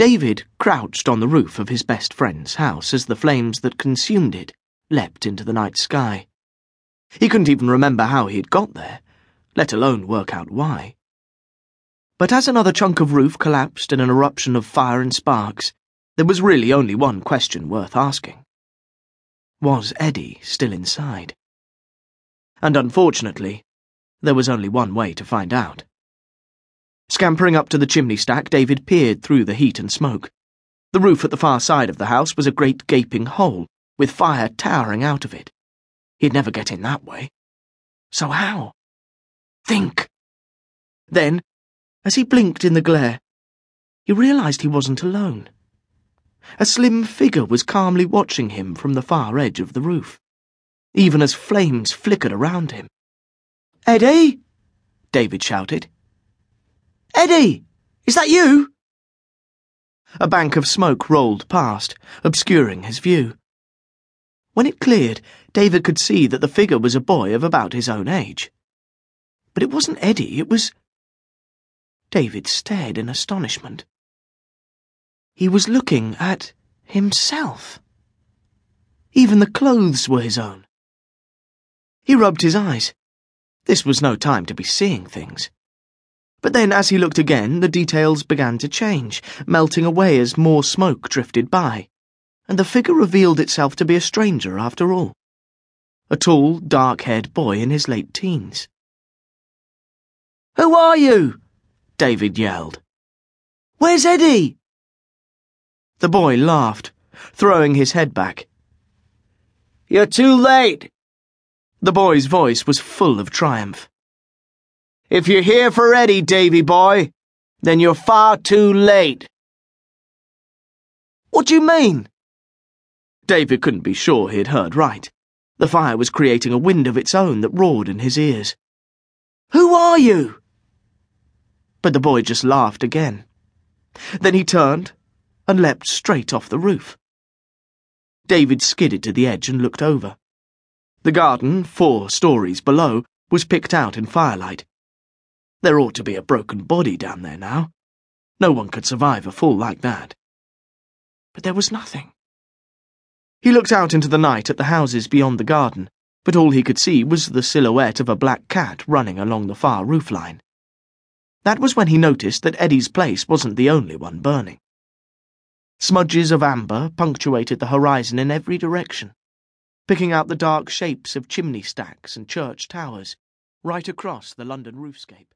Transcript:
David crouched on the roof of his best friend's house as the flames that consumed it leapt into the night sky. He couldn't even remember how he had got there, let alone work out why. But as another chunk of roof collapsed in an eruption of fire and sparks, there was really only one question worth asking. Was Eddie still inside? And unfortunately, there was only one way to find out. Scampering up to the chimney stack, David peered through the heat and smoke. The roof at the far side of the house was a great gaping hole, with fire towering out of it. He'd never get in that way. So how? Think! Then, as he blinked in the glare, he realized he wasn't alone. A slim figure was calmly watching him from the far edge of the roof, even as flames flickered around him. Eddie! David shouted. Eddie! Is that you? A bank of smoke rolled past, obscuring his view. When it cleared, David could see that the figure was a boy of about his own age. But it wasn't Eddie, it was. David stared in astonishment. He was looking at himself. Even the clothes were his own. He rubbed his eyes. This was no time to be seeing things. But then, as he looked again, the details began to change, melting away as more smoke drifted by, and the figure revealed itself to be a stranger after all. A tall, dark haired boy in his late teens. Who are you? David yelled. Where's Eddie? The boy laughed, throwing his head back. You're too late. The boy's voice was full of triumph. If you're here for Eddie, Davy boy, then you're far too late. What do you mean? David couldn't be sure he had heard right. The fire was creating a wind of its own that roared in his ears. Who are you? But the boy just laughed again. Then he turned and leapt straight off the roof. David skidded to the edge and looked over. The garden, four stories below, was picked out in firelight. There ought to be a broken body down there now. No one could survive a fall like that. But there was nothing. He looked out into the night at the houses beyond the garden, but all he could see was the silhouette of a black cat running along the far roofline. That was when he noticed that Eddie's place wasn't the only one burning. Smudges of amber punctuated the horizon in every direction, picking out the dark shapes of chimney stacks and church towers right across the London roofscape.